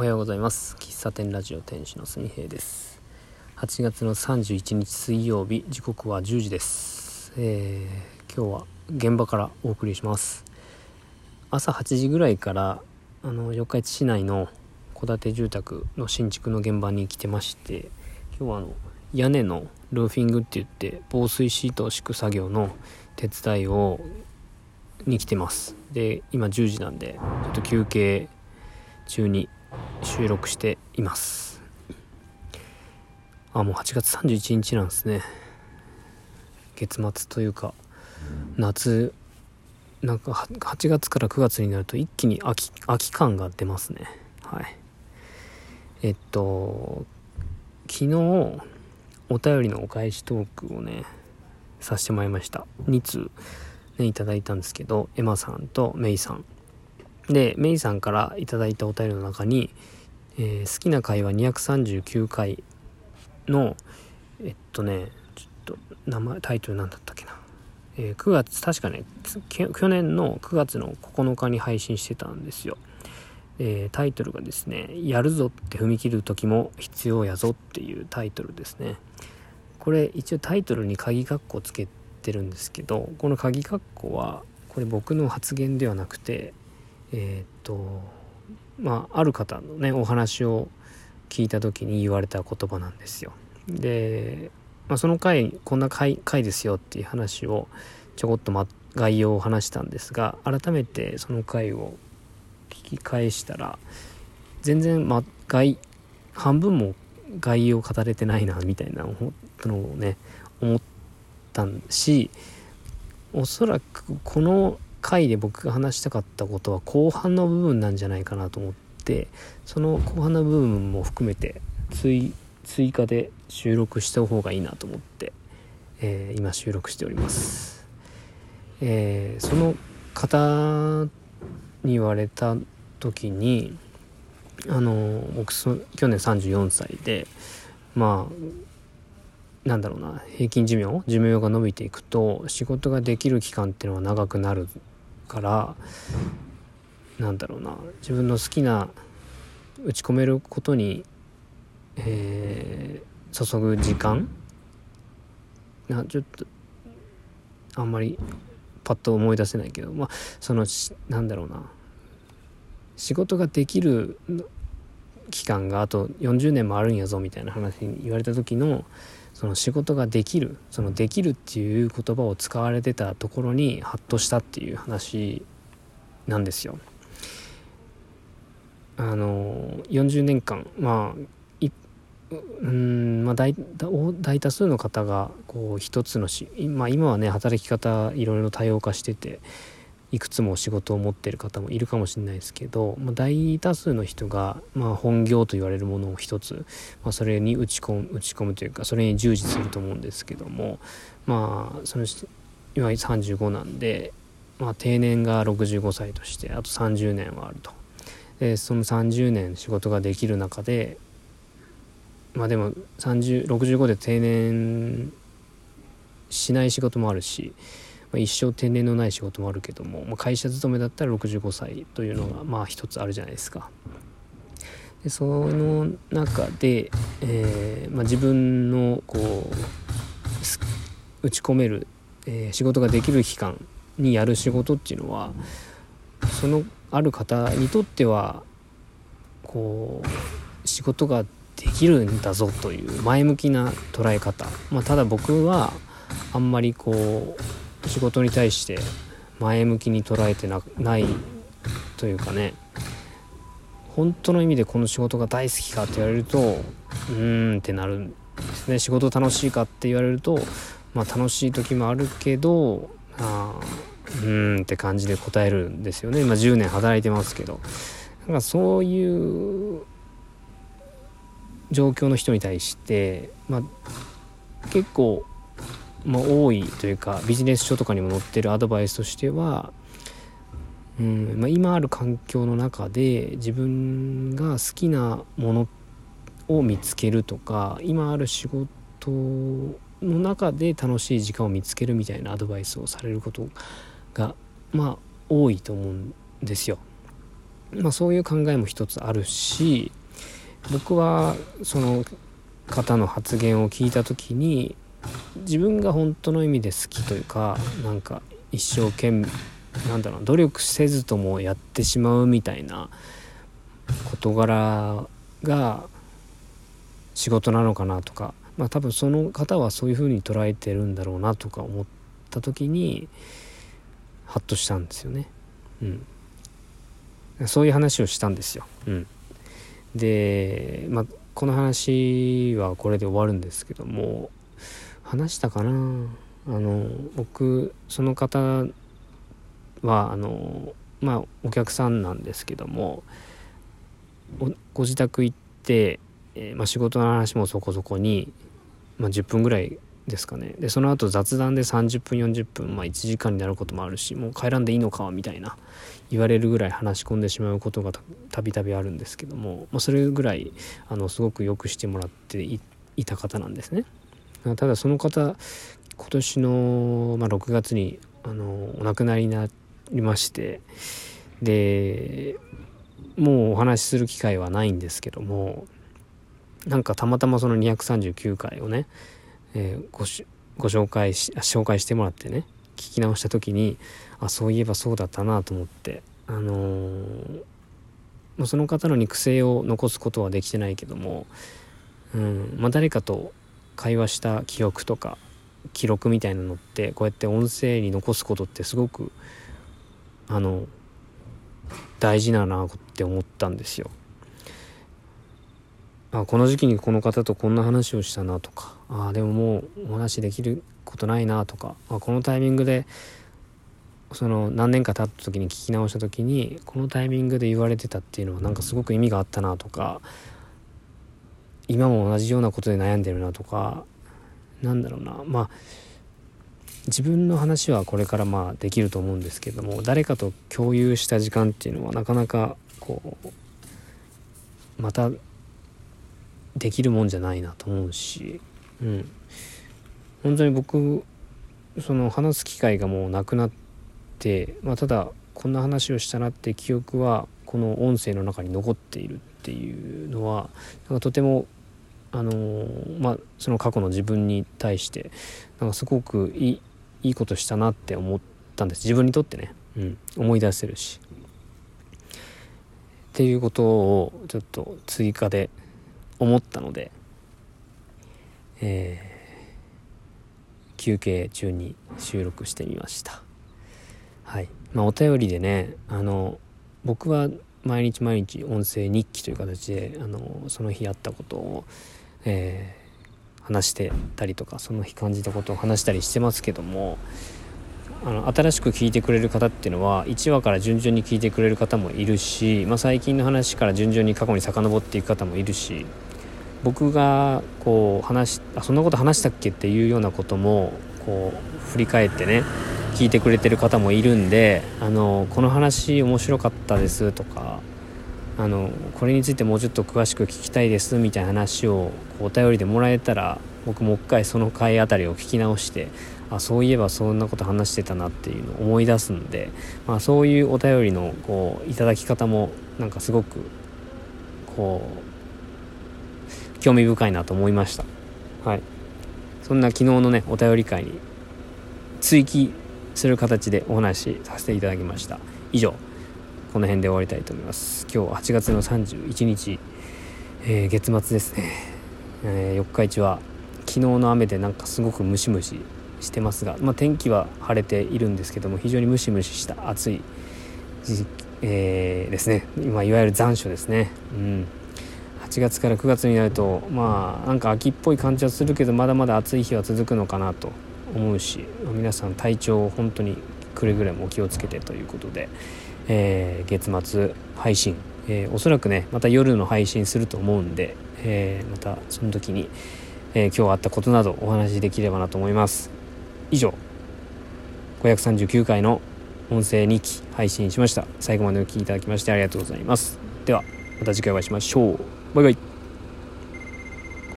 おはようございます。喫茶店ラジオ店主のすみへいです。8月の31日水曜日時刻は10時です、えー、今日は現場からお送りします。朝8時ぐらいからあの四日市市内の戸建て住宅の新築の現場に来てまして今日はあの屋根のルーフィングって言って防水シートを敷く作業の手伝いをに来てます。で今10時なんでちょっと休憩中に収録しています。あもう8月31日なんですね。月末というか夏なんか8月から9月になると一気に秋秋感が出ますね。はい。えっと昨日お便りのお返しトークをねさせてもらいました。2通ねいただいたんですけどエマさんとメイさん。でメイさんから頂いたお便りの中に、えー、好きな回は239回のえっとねちょっと名前タイトル何だったっけな、えー、9月確かね去年の9月の9日に配信してたんですよ。えー、タイトルがですね「やるぞって踏み切る時も必要やぞ」っていうタイトルですね。これ一応タイトルに鍵括弧つけてるんですけどこの鍵括弧はこれ僕の発言ではなくてえー、っとまあある方のねお話を聞いた時に言われた言葉なんですよ。で、まあ、その回こんな回回ですよっていう話をちょこっと、ま、概要を話したんですが改めてその回を聞き返したら全然、ま、概半分も概要を語れてないなみたいなのをね思ったしおそらくこの回で僕が話したかったことは後半の部分なんじゃないかなと思ってその後半の部分も含めて追追加で収録した方がいいなと思って、えー、今収録しております、えー、その方に言われた時にあの僕そ去年34歳でまあなんだろうな平均寿命寿命が伸びていくと仕事ができる期間っていうのは長くなるからなんだろうな自分の好きな打ち込めることに、えー、注ぐ時間？なちょっとあんまりパッと思い出せないけどまあそのなんだろうな仕事ができる期間があと40年もあるんやぞみたいな話に言われた時のその仕事ができるそのできるっていう言葉を使われてたところにハッとしたっていう話なんですよ。あの40年間まあうんまあ大大多数の方がこう一つのし、まあ、今はね働き方いろいろ多様化してていくつも仕事を持ってる方もいるかもしれないですけど、まあ、大多数の人が、まあ、本業と言われるものを一つ、まあ、それに打ち込む打ち込むというかそれに従事すると思うんですけどもまあその今35なんで、まあ、定年が65歳としてあと30年はあると。でその30年仕事ができる中でまあでも65で定年しない仕事もあるしまあ、一生定年のない仕事もあるけども、まあ、会社勤めだったら65歳というのがまあ一つあるじゃないですか。でその中で、えーまあ、自分のこう打ち込める、えー、仕事ができる期間にやる仕事っていうのはそのある方にとってはこう仕事ができるんだぞという前向きな捉え方、まあ、ただ僕はあんまりこう仕事に対して前向きに捉えてないというかね。本当の意味でこの仕事が大好きかって言われるとうーんってなるんですね。仕事楽しいかって言われるとまあ楽しい時もあるけどあうーんって感じで答えるんですよね。今10年働いてますけど。なんかそういう状況の人に対してまあ結構まあ、多いというかビジネス書とかにも載ってるアドバイスとしては、うんまあ、今ある環境の中で自分が好きなものを見つけるとか今ある仕事の中で楽しい時間を見つけるみたいなアドバイスをされることがまあ多いと思うんですよ。まあ、そういう考えも一つあるし僕はその方の発言を聞いた時に自分が本当の意味で好きというかなんか一生懸命なんだろう努力せずともやってしまうみたいな事柄が仕事なのかなとかまあ多分その方はそういうふうに捉えてるんだろうなとか思った時にハッとしたんですよね。うん、そういう話をしたんですよ。うん、で、まあ、この話はこれで終わるんですけども話したかなあの僕その方はあのまあお客さんなんですけどもご自宅行って、えー、まあ、仕事の話もそこそこに、まあ、10分ぐらいですかねでその後雑談で30分40分、まあ、1時間になることもあるしもう帰らんでいいのかみたいな言われるぐらい話し込んでしまうことがたびたびあるんですけども、まあ、それぐらいあのすごくよくしてもらっていた方なんですね。ただその方今年の、まあ、6月にあのお亡くなりになりましてでもうお話しする機会はないんですけどもなんかたまたまその239回をね、えー、ごご紹介し紹介してもらってね聞き直した時にあそういえばそうだったなと思ってあのー、その方の肉声を残すことはできてないけども、うんまあ、誰かと会話した記憶とか記録みたいなのってこうやって音声に残すことってすごくあの大事だなって思ったんですよ。あこの時期にこの方とこんな話をしたなとかあでももうお話できることないなとかあこのタイミングでその何年か経った時に聞き直した時にこのタイミングで言われてたっていうのはなんかすごく意味があったなとか今も同じようなことで悩んでるなとかなんだろうな。まあ自分の話はこれからまあできると思うんですけども誰かと共有した時間っていうのはなかなかこうまたできるもんじゃないなと思うし、うん、本当に僕その話す機会がもうなくなって、まあ、ただこんな話をしたなって記憶はこの音声の中に残っているっていうのはなんかとてもあのー、まあその過去の自分に対してなんかすごくいいいいことしたなって思ったんです。自分にとってね、うん、思い出せるし。っていうことをちょっと追加で思ったので、えー、休憩中に収録してみました。はい。まあお便りでねあの僕は毎日毎日音声日記という形であのその日あったことを、えー、話してたりとかその日感じたことを話したりしてますけどもあの新しく聞いてくれる方っていうのは1話から順々に聞いてくれる方もいるし、まあ、最近の話から順々に過去に遡っていく方もいるし僕がこう話あそんなこと話したっけっていうようなこともこう振り返ってね聞いてくれてる方もいるんであのこの話面白かったですとかあのこれについてもうちょっと詳しく聞きたいですみたいな話をお便りでもらえたら僕もう一回その回あたりを聞き直してあそういえばそんなこと話してたなっていうのを思い出すんで、まあ、そういうお便りのこういただき方もなんかすごくこう興味深いなと思いました。はい。そんな昨日のねお便り会に追記する形でお話しさせていただきました。以上。この辺で終わりたいと思います。今日8月の31日、えー、月末ですね、えー、四日市は昨日の雨でなんかすごくムシムシしてますが、まあ、天気は晴れているんですけども非常にムシムシした暑いえー、ですね。今いわゆる残暑ですね。うん。8月から9月になるとまあなんか秋っぽい感じはするけどまだまだ暑い日は続くのかなと思うし皆さん体調を本当にくれぐれもお気をつけてということで、えー、月末配信、えー、おそらくねまた夜の配信すると思うんで、えー、またその時に、え今日あったことなどお話しできればなと思います。以上539回の音声2期配信しました。最後までお聴きいただきましてありがとうございます。ではまた次回お会いしましょう。バイバイ。